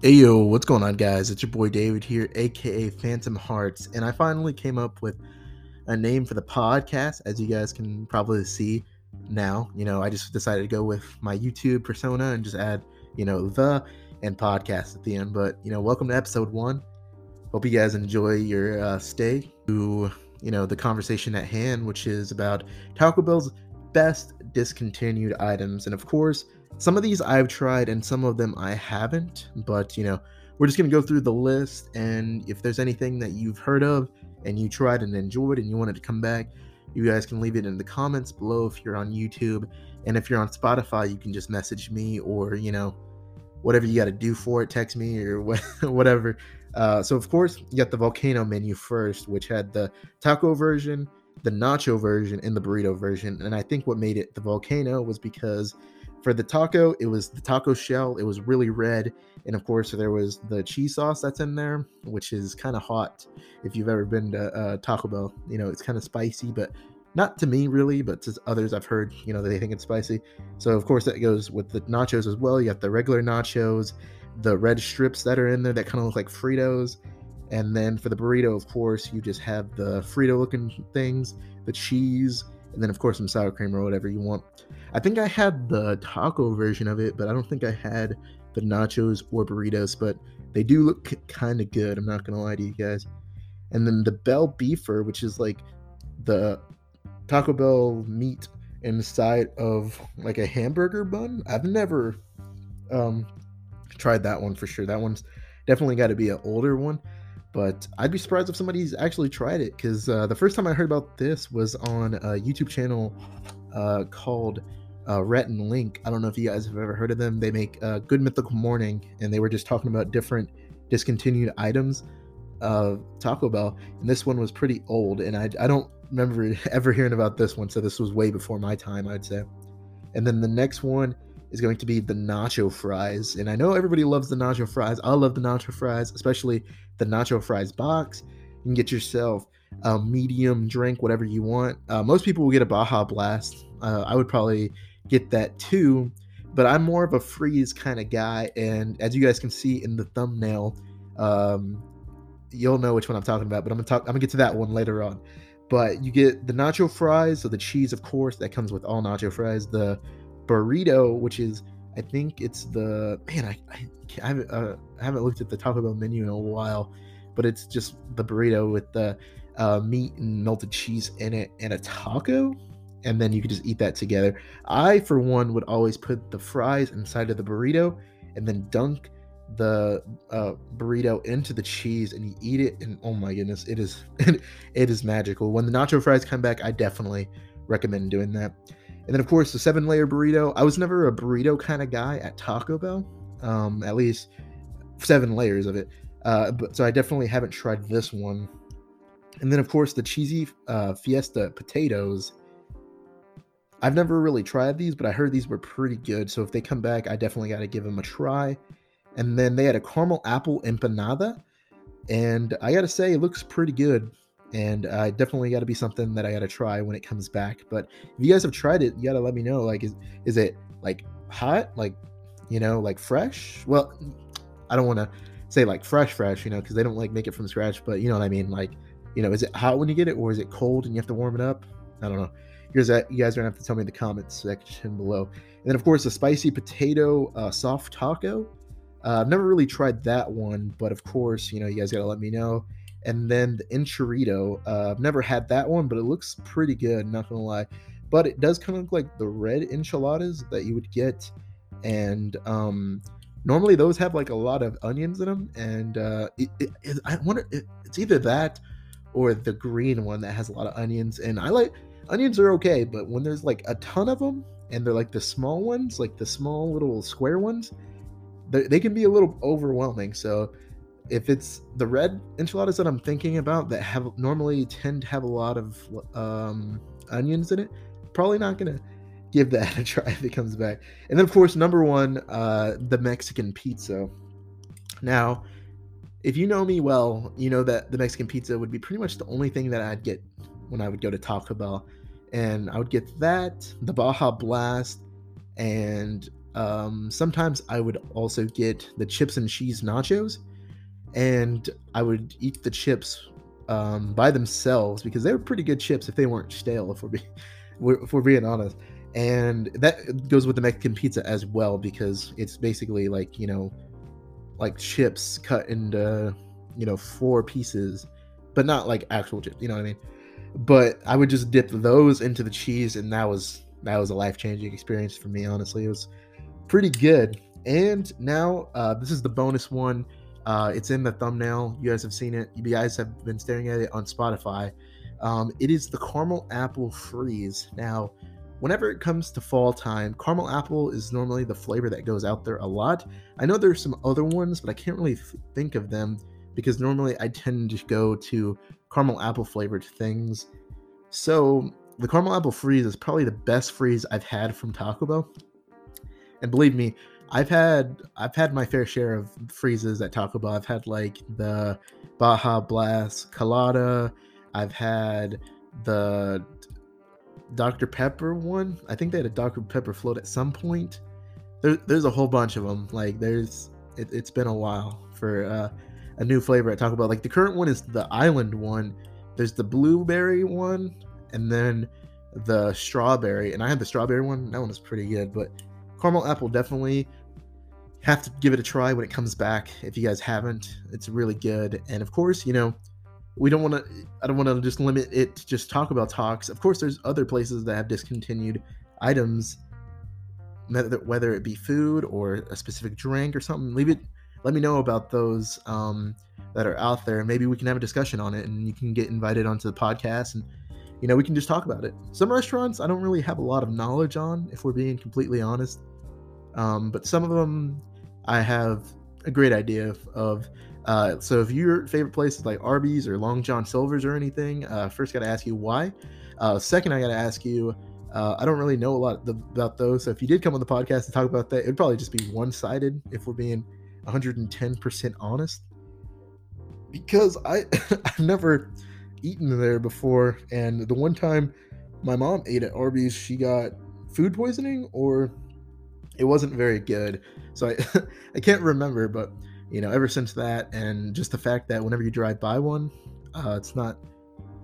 Hey yo, what's going on, guys? It's your boy David here, aka Phantom Hearts, and I finally came up with a name for the podcast. As you guys can probably see now, you know, I just decided to go with my YouTube persona and just add, you know, the and podcast at the end. But, you know, welcome to episode one. Hope you guys enjoy your uh, stay to, you know, the conversation at hand, which is about Taco Bell's best discontinued items. And of course, some of these I've tried and some of them I haven't, but you know, we're just going to go through the list and if there's anything that you've heard of and you tried and enjoyed and you wanted to come back, you guys can leave it in the comments below if you're on YouTube. And if you're on Spotify, you can just message me or, you know, whatever you got to do for it, text me or whatever. Uh, so, of course, you got the volcano menu first, which had the taco version, the nacho version, and the burrito version. And I think what made it the volcano was because for the taco, it was the taco shell. It was really red, and of course there was the cheese sauce that's in there, which is kind of hot. If you've ever been to uh, Taco Bell, you know it's kind of spicy, but not to me really, but to others I've heard, you know, they think it's spicy. So of course that goes with the nachos as well. You have the regular nachos, the red strips that are in there that kind of look like Fritos, and then for the burrito, of course, you just have the Frito looking things, the cheese, and then of course some sour cream or whatever you want. I think I had the taco version of it, but I don't think I had the nachos or burritos, but they do look kind of good. I'm not gonna lie to you guys. And then the Bell Beefer, which is like the Taco Bell meat inside of like a hamburger bun. I've never um tried that one for sure. That one's definitely got to be an older one. But I'd be surprised if somebody's actually tried it because uh, the first time I heard about this was on a YouTube channel uh, called uh, and Link. I don't know if you guys have ever heard of them. They make uh, Good Mythical Morning, and they were just talking about different discontinued items of Taco Bell. And this one was pretty old, and I, I don't remember ever hearing about this one, so this was way before my time, I'd say. And then the next one is going to be the nacho fries. And I know everybody loves the nacho fries. I love the nacho fries, especially the nacho fries box. You can get yourself a medium drink, whatever you want. Uh, most people will get a Baja Blast. Uh, I would probably get that too, but I'm more of a freeze kind of guy. And as you guys can see in the thumbnail, um, you'll know which one I'm talking about. But I'm gonna talk. I'm gonna get to that one later on. But you get the nacho fries, so the cheese, of course, that comes with all nacho fries. The burrito, which is I think it's the man. I I, I haven't uh, I haven't looked at the Taco Bell menu in a while, but it's just the burrito with the uh, meat and melted cheese in it and a taco, and then you could just eat that together. I, for one, would always put the fries inside of the burrito and then dunk the uh, burrito into the cheese and you eat it and oh my goodness it is it is magical when the nacho fries come back i definitely recommend doing that and then, of course, the seven layer burrito. I was never a burrito kind of guy at Taco Bell, um, at least seven layers of it. Uh, but so I definitely haven't tried this one. And then, of course, the cheesy uh, Fiesta potatoes. I've never really tried these, but I heard these were pretty good. So if they come back, I definitely got to give them a try. And then they had a caramel apple empanada. And I got to say, it looks pretty good and uh, definitely got to be something that I got to try when it comes back. But if you guys have tried it, you got to let me know. Like, is is it like hot, like you know, like fresh? Well, I don't want to say like fresh, fresh, you know, because they don't like make it from scratch. But you know what I mean? Like, you know, is it hot when you get it, or is it cold and you have to warm it up? I don't know. Here's that. You guys are gonna have to tell me in the comments section below. And then of course the spicy potato uh, soft taco. Uh, I've never really tried that one, but of course, you know, you guys gotta let me know and then the enchirito. Uh, I've never had that one, but it looks pretty good. Not gonna lie, but it does kind of look like the red enchiladas that you would get, and um, normally those have like a lot of onions in them. And uh, it, it, it, I wonder, it's either that or the green one that has a lot of onions. And I like onions are okay, but when there's like a ton of them and they're like the small ones, like the small little square ones, they can be a little overwhelming. So if it's the red enchiladas that I'm thinking about that have normally tend to have a lot of um, onions in it, probably not gonna give that a try if it comes back. And then of course number one, uh, the Mexican pizza. Now, if you know me well, you know that the Mexican pizza would be pretty much the only thing that I'd get when I would go to Taco Bell, and I would get that, the Baja Blast, and Um, sometimes I would also get the chips and cheese nachos, and I would eat the chips um, by themselves because they were pretty good chips if they weren't stale. If we're being, if we're being honest, and that goes with the Mexican pizza as well because it's basically like you know, like chips cut into you know four pieces, but not like actual chips. You know what I mean? But I would just dip those into the cheese, and that was that was a life changing experience for me. Honestly, it was pretty good. And now uh, this is the bonus one. Uh, it's in the thumbnail. You guys have seen it. You guys have been staring at it on Spotify. Um, it is the caramel apple freeze. Now, whenever it comes to fall time, caramel apple is normally the flavor that goes out there a lot. I know there's some other ones, but I can't really f- think of them because normally I tend to go to caramel apple flavored things. So the caramel apple freeze is probably the best freeze I've had from Taco Bell. And believe me, I've had I've had my fair share of freezes at Taco Bell. I've had like the Baja Blast Colada. I've had the Dr. Pepper one. I think they had a Dr. Pepper float at some point. There, there's a whole bunch of them. Like there's, it, has been a while for uh, a new flavor at Taco Bell. Like the current one is the Island one. There's the blueberry one, and then the strawberry. And I had the strawberry one. That one was pretty good. But caramel apple definitely have to give it a try when it comes back. If you guys haven't, it's really good. And of course, you know, we don't want to i don't want to just limit it to just talk about talks of course there's other places that have discontinued items whether it be food or a specific drink or something leave it let me know about those um, that are out there maybe we can have a discussion on it and you can get invited onto the podcast and you know we can just talk about it some restaurants i don't really have a lot of knowledge on if we're being completely honest um, but some of them i have a great idea of, of uh, so if your favorite place is like Arby's or Long John Silver's or anything, uh, first got to ask you why. Uh, second, I got to ask you. Uh, I don't really know a lot the, about those. So if you did come on the podcast to talk about that, it'd probably just be one-sided if we're being 110% honest. Because I I've never eaten there before, and the one time my mom ate at Arby's, she got food poisoning or it wasn't very good. So I I can't remember, but you know, ever since that, and just the fact that whenever you drive by one, uh, it's not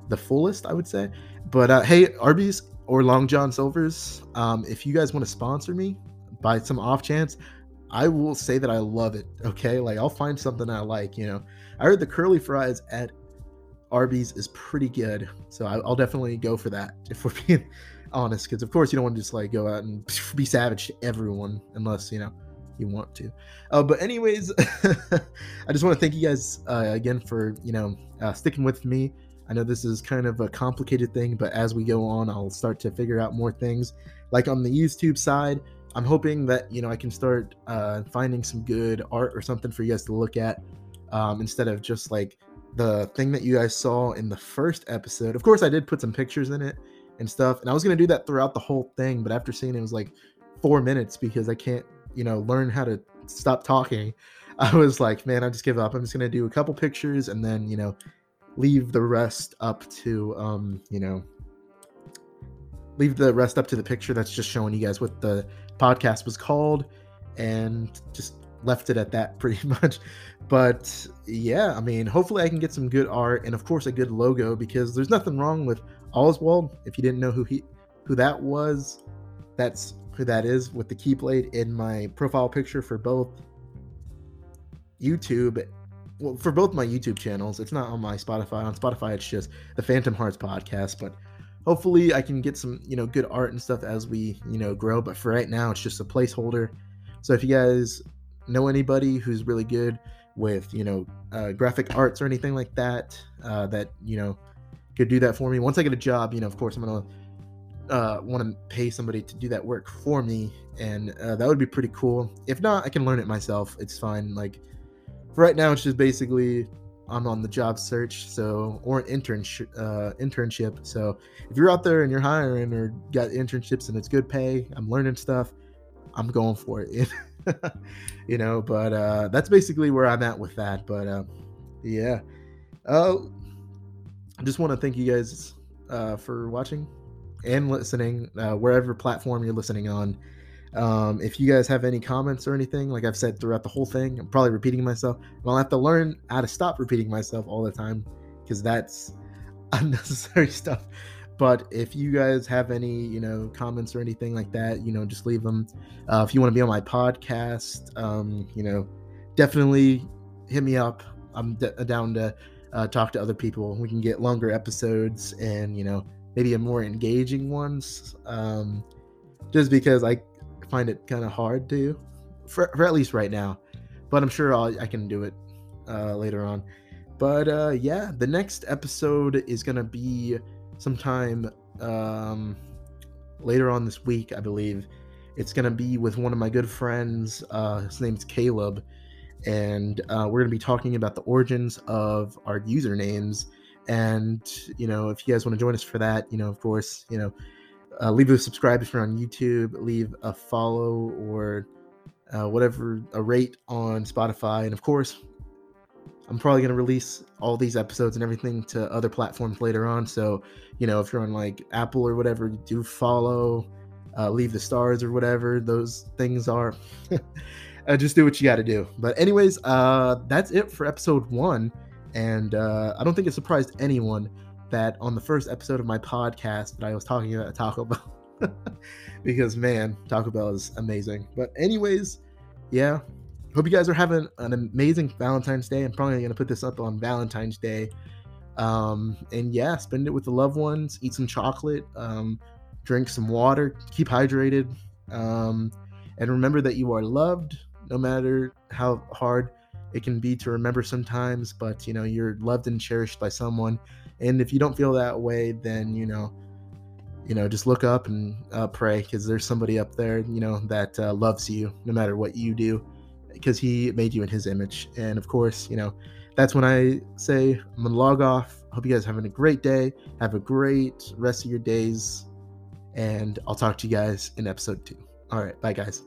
the fullest, I would say. But uh, hey, Arby's or Long John Silver's, um, if you guys want to sponsor me by some off chance, I will say that I love it. Okay, like I'll find something I like. You know, I heard the curly fries at Arby's is pretty good, so I'll definitely go for that if we're being honest. Because of course you don't want to just like go out and be savage to everyone, unless you know you want to. Uh, but anyways, I just want to thank you guys uh, again for you know uh, sticking with me. I know this is kind of a complicated thing, but as we go on, I'll start to figure out more things. Like on the YouTube side, I'm hoping that you know I can start uh, finding some good art or something for you guys to look at um, instead of just like the thing that you guys saw in the first episode. Of course, I did put some pictures in it and stuff, and I was gonna do that throughout the whole thing, but after seeing it, it was like four minutes because I can't you know learn how to stop talking. I was like man i just give up. I'm just gonna do a couple pictures and then you know leave the rest up to um you know leave the rest up to the picture that's just showing you guys what the podcast was called and just left it at that pretty much but yeah i mean hopefully i can get some good art and of course a good logo because there's nothing wrong with oswald if you didn't know who he who that was that's who that is with the Keyblade in my profile picture for both YouTube. Well, for both my YouTube channels, it's not on my Spotify. On Spotify, it's just the Phantom Hearts podcast. But hopefully, I can get some you know good art and stuff as we you know grow. But for right now, it's just a placeholder. So if you guys know anybody who's really good with you know uh, graphic arts or anything like that, uh, that you know could do that for me. Once I get a job, you know, of course, I'm gonna uh, want to pay somebody to do that work for me, and uh, that would be pretty cool. If not, I can learn it myself. It's fine. Like for right now, it's just basically I'm on the job search, so or an internship. Uh, internship. So if you're out there and you're hiring or got internships and it's good pay, I'm learning stuff. I'm going for it. you know, but uh, that's basically where I'm at with that. But uh, yeah, uh, I just want to thank you guys uh, for watching and listening, uh, wherever platform you're listening on. Um, if you guys have any comments or anything, like I've said throughout the whole thing, I'm probably repeating myself. I'll have to learn how to stop repeating myself all the time because that's unnecessary stuff. But if you guys have any, you know, comments or anything like that, you know, just leave them. Uh, if you want to be on my podcast, um, you know, definitely hit me up. I'm d- down to uh, talk to other people. We can get longer episodes and, you know, maybe a more engaging ones. Um, just because I find it kind of hard to, for, for, at least right now. But I'm sure I'll, i can do it uh, later on. But uh, yeah, the next episode is going to be sometime um, later on this week, I believe. It's going to be with one of my good friends. Uh, his name's Caleb. And uh, we're going to be talking about the origins of our usernames. And, you know, if you guys want to join us for that, you know, of course, you know, uh, leave a subscribe if you're on YouTube, leave a follow or uh, whatever, a rate on Spotify. And of course, I'm probably going to release all these episodes and everything to other platforms later on. So, you know, if you're on like Apple or whatever, do follow, uh, leave the stars or whatever those things are. uh, just do what you got to do. But, anyways, uh, that's it for episode one. And uh, I don't think it surprised anyone that on the first episode of my podcast that I was talking about Taco Bell. because, man, Taco Bell is amazing. But, anyways, yeah, hope you guys are having an amazing Valentine's Day. I'm probably gonna put this up on Valentine's Day. Um, and yeah, spend it with the loved ones, eat some chocolate, um, drink some water, keep hydrated, um, and remember that you are loved no matter how hard it can be to remember sometimes, but you know, you're loved and cherished by someone. And if you don't feel that way, then you know, you know, just look up and uh, pray because there's somebody up there, you know, that uh, loves you no matter what you do because he made you in his image. And of course, you know, that's when I say I'm gonna log off. Hope you guys having a great day. Have a great rest of your days. And I'll talk to you guys in episode two. All right, bye guys.